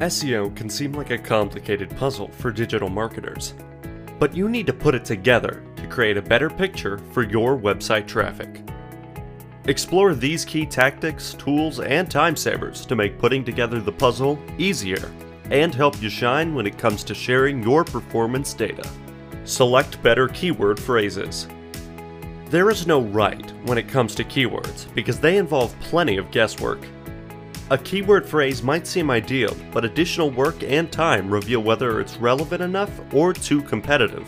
SEO can seem like a complicated puzzle for digital marketers, but you need to put it together to create a better picture for your website traffic. Explore these key tactics, tools, and time savers to make putting together the puzzle easier and help you shine when it comes to sharing your performance data. Select better keyword phrases. There is no right when it comes to keywords because they involve plenty of guesswork a keyword phrase might seem ideal, but additional work and time reveal whether it's relevant enough or too competitive.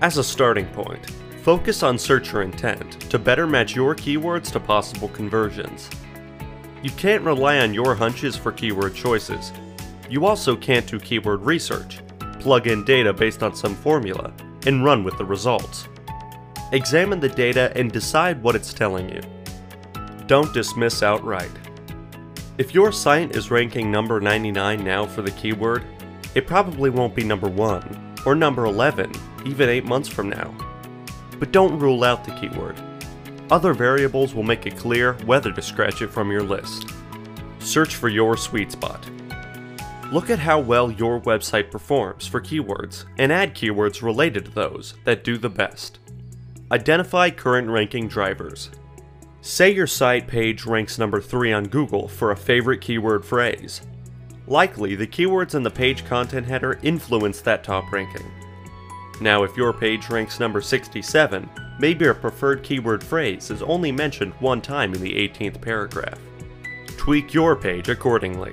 As a starting point, focus on searcher intent to better match your keywords to possible conversions. You can't rely on your hunches for keyword choices. You also can't do keyword research, plug in data based on some formula, and run with the results. Examine the data and decide what it's telling you. Don't dismiss outright. If your site is ranking number 99 now for the keyword, it probably won't be number 1 or number 11 even 8 months from now. But don't rule out the keyword. Other variables will make it clear whether to scratch it from your list. Search for your sweet spot. Look at how well your website performs for keywords and add keywords related to those that do the best. Identify current ranking drivers Say your site page ranks number 3 on Google for a favorite keyword phrase. Likely, the keywords in the page content header influence that top ranking. Now, if your page ranks number 67, maybe your preferred keyword phrase is only mentioned one time in the 18th paragraph. Tweak your page accordingly.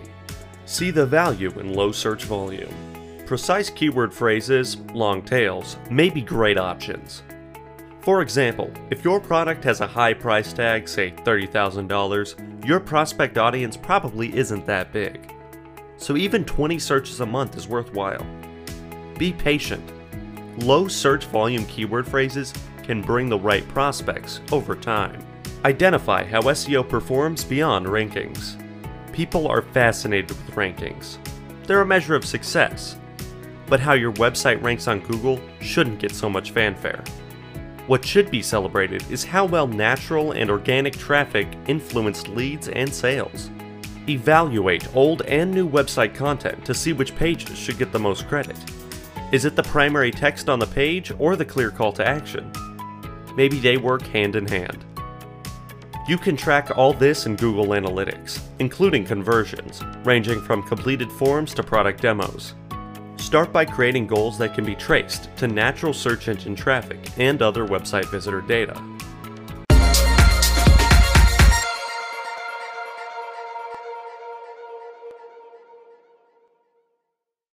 See the value in low search volume. Precise keyword phrases, long tails, may be great options, for example, if your product has a high price tag, say $30,000, your prospect audience probably isn't that big. So even 20 searches a month is worthwhile. Be patient. Low search volume keyword phrases can bring the right prospects over time. Identify how SEO performs beyond rankings. People are fascinated with rankings. They're a measure of success. But how your website ranks on Google shouldn't get so much fanfare. What should be celebrated is how well natural and organic traffic influenced leads and sales. Evaluate old and new website content to see which pages should get the most credit. Is it the primary text on the page or the clear call to action? Maybe they work hand in hand. You can track all this in Google Analytics, including conversions, ranging from completed forms to product demos. Start by creating goals that can be traced to natural search engine traffic and other website visitor data.